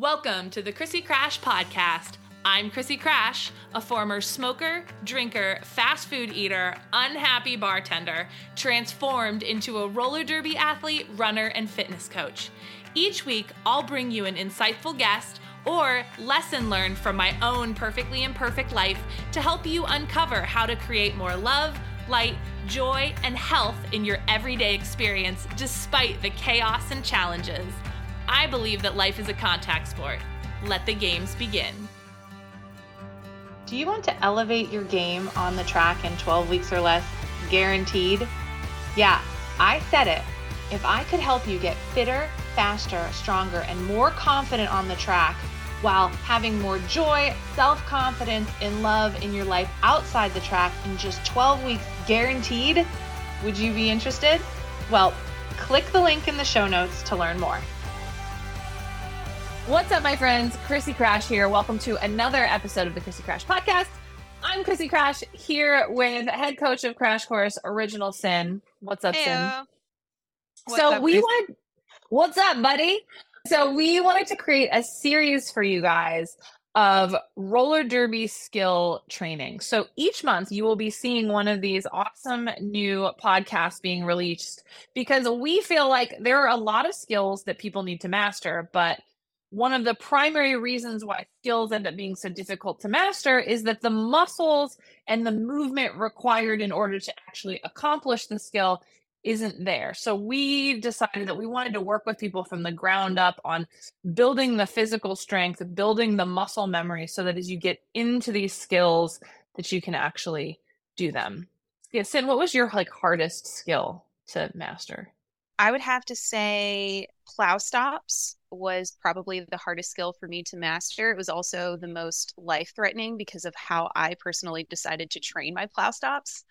Welcome to the Krissy Krash Podcast. I'm Krissy Krash, a former smoker, drinker, fast food eater, unhappy bartender, transformed into a roller derby athlete, runner, and fitness coach. Each week, I'll bring you an insightful guest or lesson learned from my own perfectly imperfect life to help you uncover how to create more love, light, joy, and health in your everyday experience despite the chaos and challenges. I believe that life is a contact sport. Let the games begin. Do you want to elevate your game on the track in 12 weeks or less? Guaranteed? Yeah, I said it. If I could help you get fitter, faster, stronger, and more confident on the track while having more joy, self confidence, and love in your life outside the track in just 12 weeks guaranteed, would you be interested? Well, click the link in the show notes to learn more. What's up, my friends? Krissy Krash here. Welcome to another episode of the Krissy Krash podcast. I'm Krissy Krash here with head coach of Krash Course Original Sin. What's up, Sin? What's so up, we Krissy? want. What's up, buddy? So we wanted to create a series for you guys of roller derby skill training. So each month you will be seeing one of these awesome new podcasts being released because we feel like there are a lot of skills that people need to master, but one of the primary reasons why skills end up being so difficult to master is that the muscles and the movement required in order to actually accomplish the skill isn't there. So we decided that we wanted to work with people from the ground up on building the physical strength, building the muscle memory so that as you get into these skills that you can actually do them. Yeah, Sin, what was your like hardest skill to master? I would have to say plow stops was probably the hardest skill for me to master. It was also the most life threatening because of how I personally decided to train my plow stops.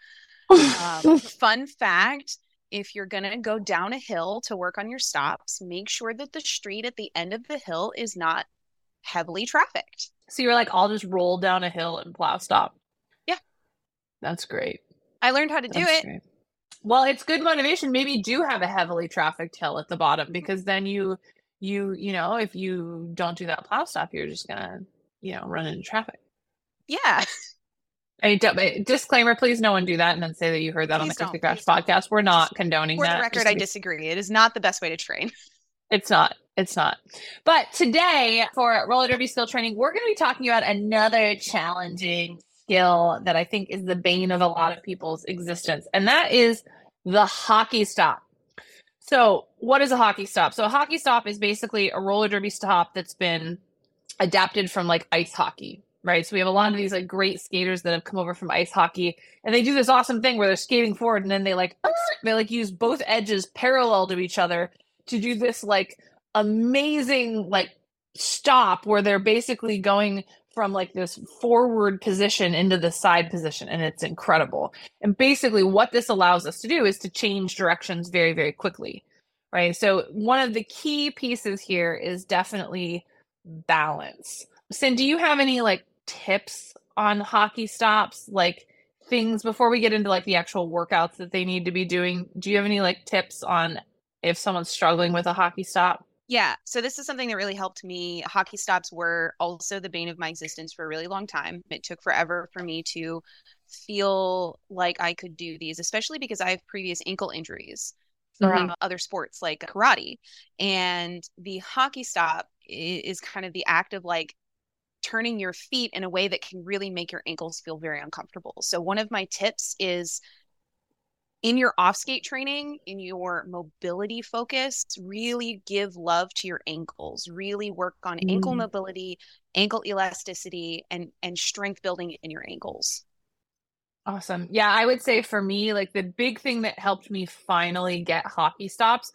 Um, fun fact if you're going to go down a hill to work on your stops, make sure that the street at the end of the hill is not heavily trafficked. So you're like, I'll just roll down a hill and plow stop. Yeah. That's great. I learned how to do it. great. Well, it's good motivation. Maybe do have a heavily trafficked hill at the bottom because then you you you know if you don't do that plow stop, you're just gonna you know run into traffic. Yeah. I mean, disclaimer: please, no one do that and then say that you heard that on the Please Crash please don't. podcast. We're not condoning For that. the record, I disagree. It is not the best way to train. It's not. It's not. But today for roller derby skill training, we're going to be talking about another challenging skill that I think is the bane of a lot of people's existence, and that is the hockey stop. So, what is a hockey stop? So, a hockey stop is basically a roller derby stop that's been adapted from like ice hockey, right? So, we have a lot of these like great skaters that have come over from ice hockey, and they do this awesome thing where they're skating forward and then they like they like use both edges parallel to each other to do this like amazing like stop where they're basically going from like this forward position into the side position and it's incredible. And basically what this allows us to do is to change directions very very quickly right? So one of the key pieces here is definitely balance. Sin do you have any like tips on hockey stops? Like things before we get into like the actual workouts that they need to be doing do you have any like tips on if someone's struggling with a hockey stop Yeah, so this is something that really helped me. Hockey stops were also the bane of my existence for a really long time. It took forever for me to feel like I could do these, especially because I have previous ankle injuries from mm-hmm. other sports like karate. And the hockey stop is kind of the act of like turning your feet in a way that can really make your ankles feel very uncomfortable. So, one of my tips is in your off skate training, in your mobility focus, really give love to your ankles. Really work on ankle Mm. mobility, ankle elasticity, and and strength building in your ankles. Awesome. Yeah, I would say for me, like the big thing that helped me finally get hockey stops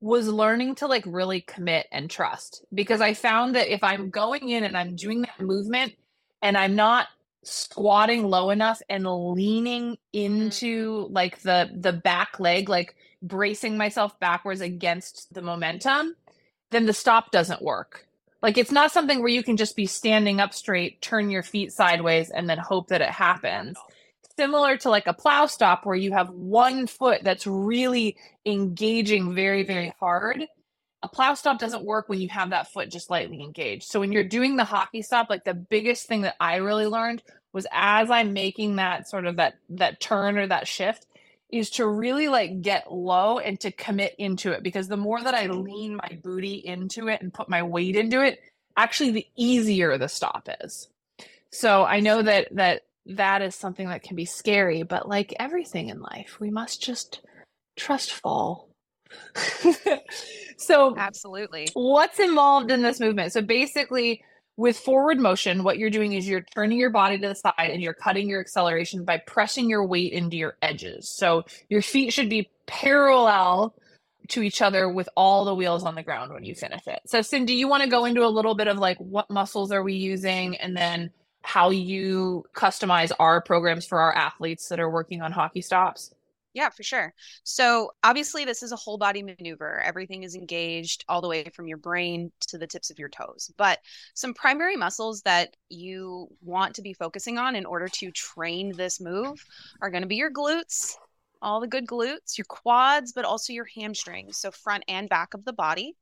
was learning to like really commit and trust because I found that if I'm going in and I'm doing that movement and I'm not squatting low enough and leaning into mm-hmm. like the the back leg like bracing myself backwards against the momentum then the stop doesn't work. Like it's not something where you can just be standing up straight turn your feet sideways and then hope that it happens. Similar to like a plow stop where you have one foot that's really engaging very very hard a plow stop doesn't work when you have that foot just lightly engaged. So when you're doing the hockey stop, like the biggest thing that I really learned was as I'm making that sort of that that turn or that shift is to really like get low and to commit into it because the more that I lean my booty into it and put my weight into it, actually the easier the stop is. So I know that that that is something that can be scary, but like everything in life, we must just trust fall. so absolutely. What's involved in this movement? So basically with forward motion, what you're doing is you're turning your body to the side and you're cutting your acceleration by pressing your weight into your edges. So your feet should be parallel to each other with all the wheels on the ground when you finish it. So Cindy, you want to go into a little bit of like what muscles are we using and then how you customize our programs for our athletes that are working on hockey stops? Yeah, for sure. So, obviously, this is a whole body maneuver. Everything is engaged all the way from your brain to the tips of your toes. But some primary muscles that you want to be focusing on in order to train this move are going to be your glutes, all the good glutes, your quads, but also your hamstrings. So, front and back of the body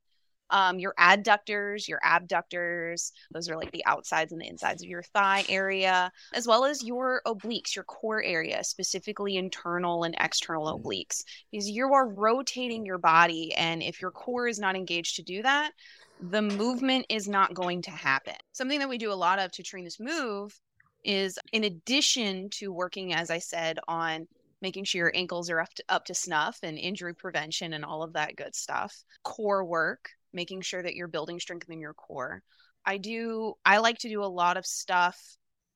um, your adductors, your abductors. Those are like the outsides and the insides of your thigh area, as well as your obliques, your core area, specifically internal and external mm. obliques, because you are rotating your body. And if your core is not engaged to do that, the movement is not going to happen. Something that we do a lot of to train this move is in addition to working, as I said, on making sure your ankles are up to, up to snuff and injury prevention and all of that good stuff, core work, making sure that you're building strength in your core. I do I like to do a lot of stuff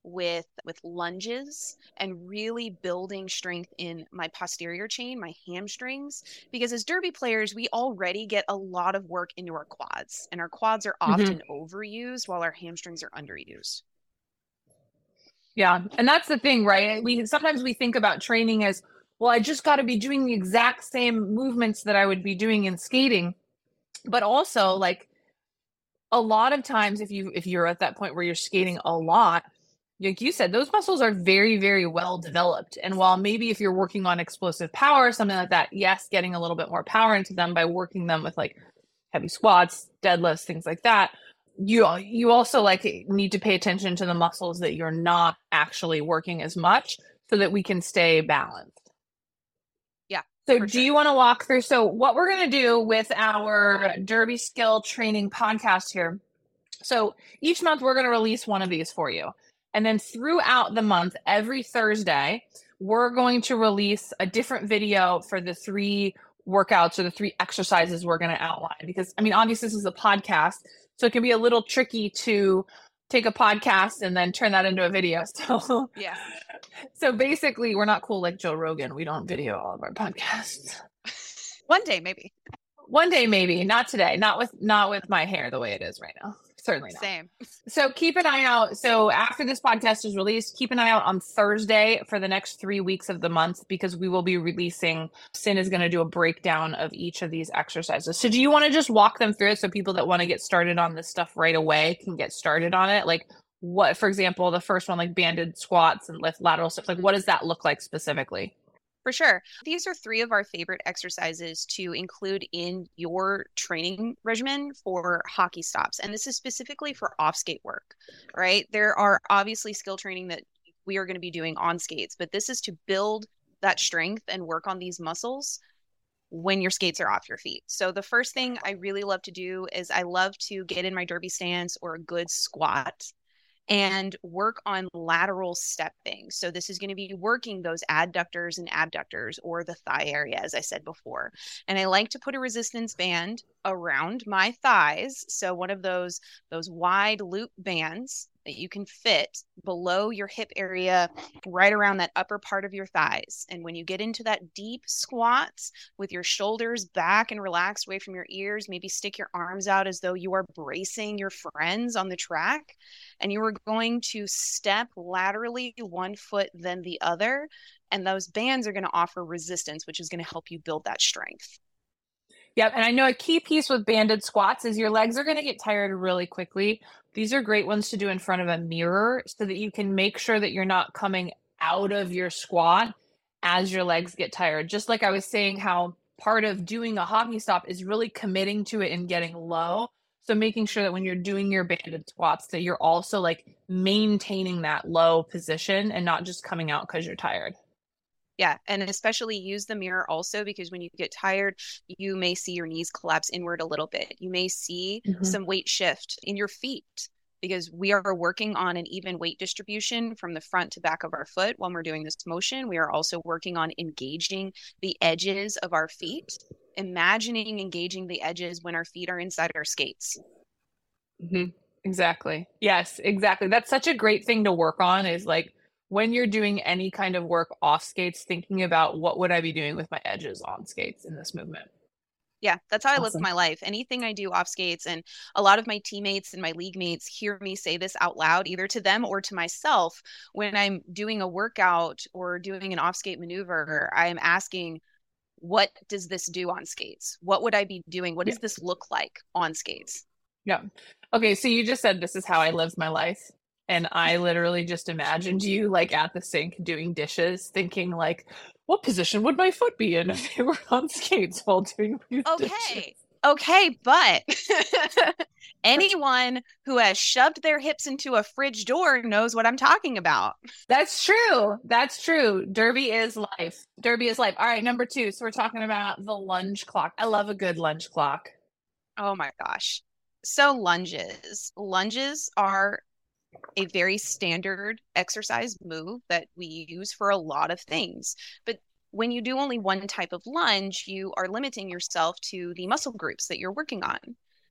with with lunges and really building strength in my posterior chain, my hamstrings because as derby players we already get a lot of work into our quads and our quads are mm-hmm. often mm-hmm. overused while our hamstrings are underused. Yeah, and that's the thing, right? We sometimes we think about training as well I just got to be doing the exact same movements that I would be doing in skating but also like a lot of times if you if you're at that point where you're skating a lot like you said those muscles are very very well developed. And while maybe if you're working on explosive power something like that yes getting a little bit more power into them by working them with like heavy squats deadlifts things like that you you also like need to pay attention to the muscles that you're not actually working as much so that we can stay balanced so, do sure. you want to walk through? So, what we're going to do with our Derby skill training podcast here. So, each month we're going to release one of these for you. And then throughout the month, every Thursday, we're going to release a different video for the three workouts or the three exercises we're going to outline. Because, I mean, obviously, this is a podcast. So, it can be a little tricky to take a podcast and then turn that into a video. So yeah. So basically, we're not cool like Joe Rogan. We don't video all of our podcasts. One day, maybe. One day, maybe. Not today. Not with not with my hair the way it is right now certainly not. Same. So keep an eye out. So after this podcast is released, keep an eye out on Thursday for the next three weeks of the month because we will be releasing. Sin is going to do a breakdown of each of these exercises. So do you want to just walk them through it so people that want to get started on this stuff right away can get started on it? Like what, for example, the first one, like banded squats and lift lateral stuff. like what does that look like specifically? For sure. These are three of our favorite exercises to include in your training regimen for hockey stops. And this is specifically for off skate work, right? There are obviously skill training that we are going to be doing on skates, but this is to build that strength and work on these muscles when your skates are off your feet. So the first thing I really love to do is I love to get in my derby stance or a good squat and work on lateral stepping. So this is going to be working those adductors and abductors or the thigh area, as I said before. And I like to put a resistance band around my thighs. So one of those those wide loop bands that you can fit below your hip area, right around that upper part of your thighs. And when you get into that deep squats with your shoulders back and relaxed away from your ears, maybe stick your arms out as though you are bracing your friends on the track. And you are going to step laterally one foot, then the other. And those bands are going to offer resistance, which is going to help you build that strength. Yep. And I know a key piece with banded squats is your legs are going to get tired really quickly. These are great ones to do in front of a mirror so that you can make sure that you're not coming out of your squat as your legs get tired. Just like I was saying, how part of doing a hockey stop is really committing to it and getting low. So making sure that when you're doing your banded squats that you're also like maintaining that low position and not just coming out cuz you're tired. Yeah, and especially use the mirror also because when you get tired, you may see your knees collapse inward a little bit. You may see mm-hmm. some weight shift in your feet because we are working on an even weight distribution from the front to back of our foot when we're doing this motion. We are also working on engaging the edges of our feet, imagining engaging the edges when our feet are inside our skates. Mm-hmm. Exactly. Yes, exactly. That's such a great thing to work on is like when you're doing any kind of work off skates, thinking about what would I be doing with my edges on skates in this movement. Yeah, that's how I live my life. Anything I do off skates, and a lot of my teammates and my league mates hear me say this out loud, either to them or to myself. When I'm doing a workout or doing an off skate maneuver, I am asking, what does this do on skates? What would I be doing? What does yeah. this look like on skates? Yeah. Okay. So you just said this is how I live my life and I literally just imagined you like at the sink doing dishes, thinking like, what position would my foot be in if they were on skates while doing Okay. Dishes? Okay, but anyone who has shoved their hips into a fridge door knows what I'm talking about. That's true. That's true. Derby is life. Derby is life. All right, number two. So we're talking about the lunge clock. I love a good lunge clock. Oh my gosh. So lunges. Lunges are a very standard exercise move that we use for a lot of things. But when you do only one type of lunge, you are limiting yourself to the muscle groups that you're working on.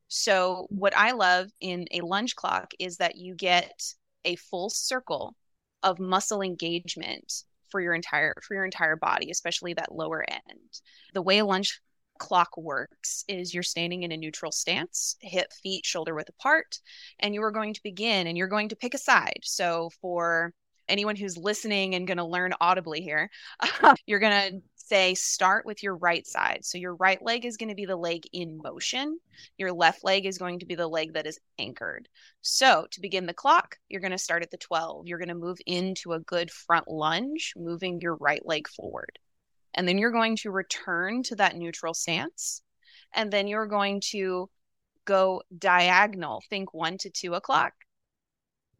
So, what I love in a lunge clock is that you get a full circle of muscle engagement for your entire for your entire body, especially that lower end. The way a lunge clock works is you're standing in a neutral stance, hip, feet, shoulder width apart, and you are going to begin and you're going to pick a side. So for anyone who's listening and going to learn audibly here, you're going to say start with your right side. So your right leg is going to be the leg in motion. Your left leg is going to be the leg that is anchored. So to begin the clock, you're going to start at the 12. You're going to move into a good front lunge, moving your right leg forward. And then you're going to return to that neutral stance. And then you're going to go diagonal, think one to two o'clock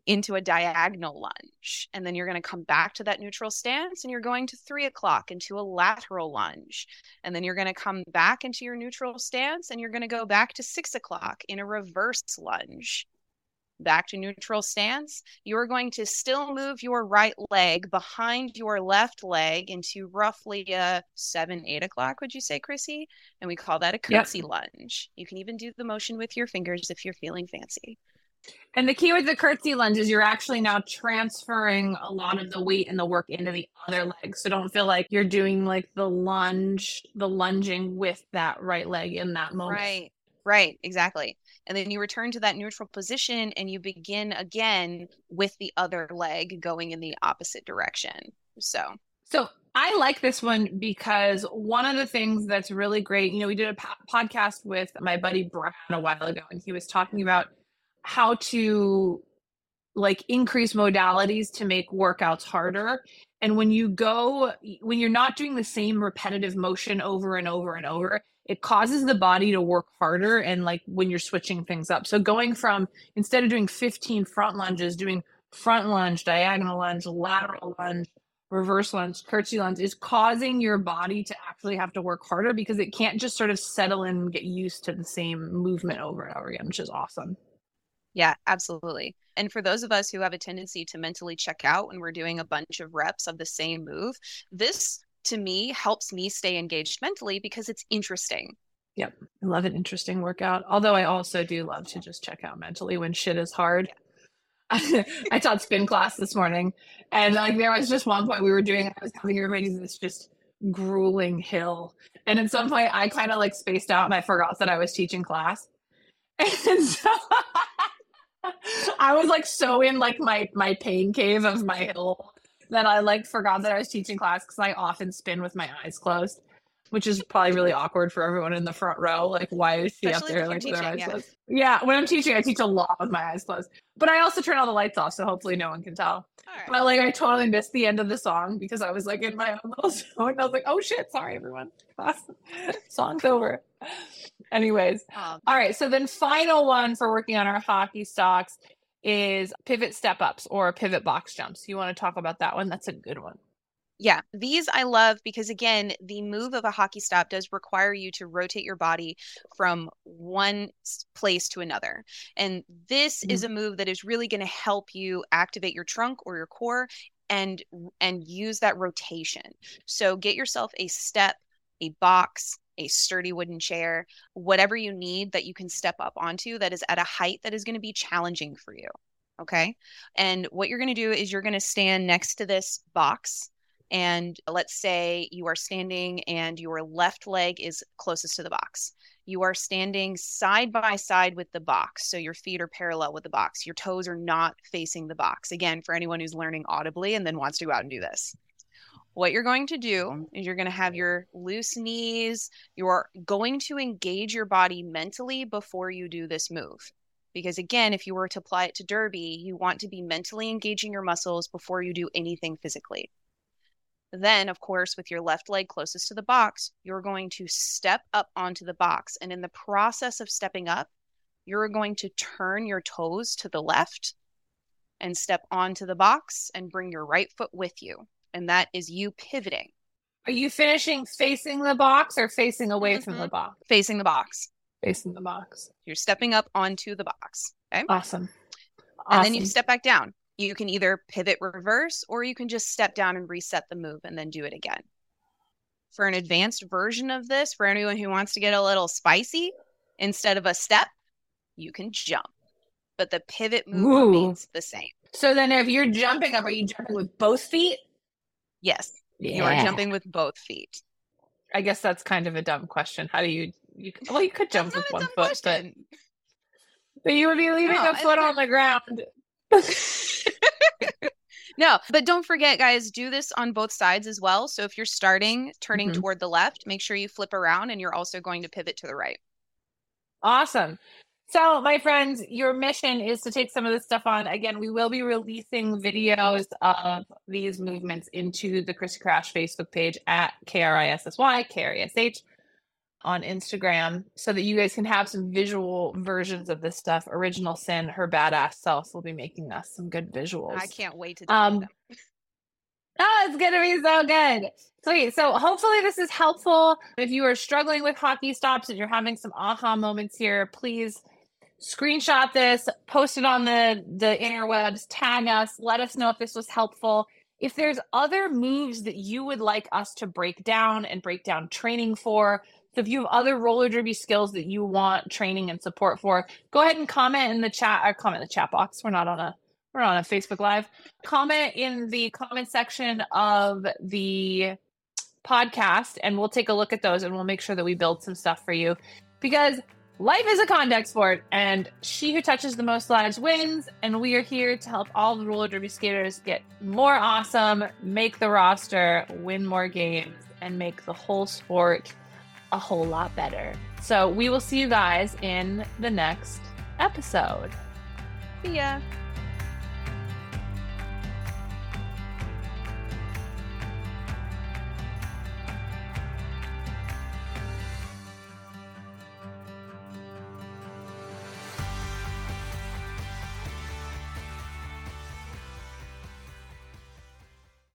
into a diagonal lunge. And then you're going to come back to that neutral stance and you're going to three o'clock into a lateral lunge. And then you're going to come back into your neutral stance and you're going to go back to six o'clock in a reverse lunge back to neutral stance, you're going to still move your right leg behind your left leg into roughly a seven, eight o'clock, would you say, Krissy? And we call that a curtsy yep. lunge. You can even do the motion with your fingers if you're feeling fancy. And the key with the curtsy lunge is you're actually now transferring a lot of the weight and the work into the other leg. So don't feel like you're doing like the lunge, the lunging with that right leg in that moment. Right. Right, exactly. And then you return to that neutral position and you begin again with the other leg going in the opposite direction. So, so I like this one because one of the things that's really great, you know, we did a po- podcast with my buddy Brown a while ago, and he was talking about how to like increase modalities to make workouts harder. And when you go, when you're not doing the same repetitive motion over and over and over, it causes the body to work harder and like when you're switching things up. So going from instead of doing 15 front lunges, doing front lunge, diagonal lunge, lateral lunge, reverse lunge, curtsy lunge is causing your body to actually have to work harder because it can't just sort of settle in and get used to the same movement over and over again, which is awesome. Yeah, absolutely. And for those of us who have a tendency to mentally check out when we're doing a bunch of reps of the same move, this to me helps me stay engaged mentally because it's interesting. Yep. I love an interesting workout. Although I also do love to just check out mentally when shit is hard. I taught spin class this morning and like there was just one point we were doing, I was having everybody this just grueling hill. And at some point I kind of like spaced out and I forgot that I was teaching class. And so I was like so in like my my pain cave of my hill that I like forgot that I was teaching class because I often spin with my eyes closed. which is probably really awkward for everyone in the front row. Like, why is she Especially up there like you're with her eyes yeah. closed? Yeah, when I'm teaching, I teach a lot with my eyes closed. But I also turn all the lights off, so hopefully no one can tell. Right. But like, I totally missed the end of the song because I was like in my own little zone. And I was like, oh shit, sorry everyone, song's over. Anyways, Um, all right. So then, final one for working on our hockey stops is pivot step ups or pivot box jumps. You want to talk about that one? That's a good one. Yeah, these I love because again, the move of a hockey stop does require you to rotate your body from one place to another. And this is mm-hmm. a move that is really going to help you activate your trunk or your core and and use that rotation. So get yourself a step, a box, a sturdy wooden chair, whatever you need that you can step up onto that is at a height that is going to be challenging for you. Okay? And what you're going to do is you're going to stand next to this box and let's say you are standing and your left leg is closest to the box. You are standing side by side with the box. So your feet are parallel with the box. Your toes are not facing the box. Again, for anyone who's learning audibly and then wants to go out and do this. What you're going to do mm-hmm. is you're going to have your loose knees. You're going to engage your body mentally before you do this move. Because again, if you were to apply it to Derby, you want to be mentally engaging your muscles before you do anything physically. Then, of course, with your left leg closest to the box, you're going to step up onto the box. And in the process of stepping up, you're going to turn your toes to the left and step onto the box and bring your right foot with you. And that is you pivoting, Are you finishing facing the box or facing away from the Mhm. box? facing the box. Facing the box. You're stepping up onto the box. Okay. Awesome. And then you step back down. You can either pivot reverse or you can just step down and reset the move and then do it again. For an advanced version of this, for anyone who wants to get a little spicy, instead of a step, you can jump. But the pivot move Ooh. remains the same. So then, if you're jumping up, are you jumping with both feet? Yes, you are jumping with both feet. I guess that's kind of a dumb question. How do you? You well, you could jump with one foot, dumb but, but you would be leaving No, a I foot on the ground. no, but don't forget, guys, do this on both sides as well. So if you're starting turning Mhm. toward the left, make sure you flip around and you're also going to pivot to the right. Awesome. So, my friends, your mission is to take some of this stuff on. Again, we will be releasing videos of these movements into the Krissy Krash Facebook page at K-R-I-S-S-Y, K-R-I-S-H on Instagram so that you guys can have some visual versions of this stuff. Original Sin, her badass self will be making us some good visuals. I can't wait to do Um, them. Oh, it's gonna be so good. Sweet. So hopefully this is helpful. If you are struggling with hockey stops and you're having some aha moments here, please screenshot this, post it on the the interwebs, tag us, let us know if this was helpful. If there's other moves that you would like us to break down and break down training for, so if you have other roller derby skills that you want training and support for, go ahead and comment in the chat or comment in the chat box. We're not on a we're on a Facebook Live. Comment in the comment section of the podcast, and we'll take a look at those and we'll make sure that we build some stuff for you. Because life is a contact sport, and she who touches the most lives wins. And we are here to help all the roller derby skaters get more awesome, make the roster, win more games, and make the whole sport a whole lot better. So we will see you guys in the next episode. See ya.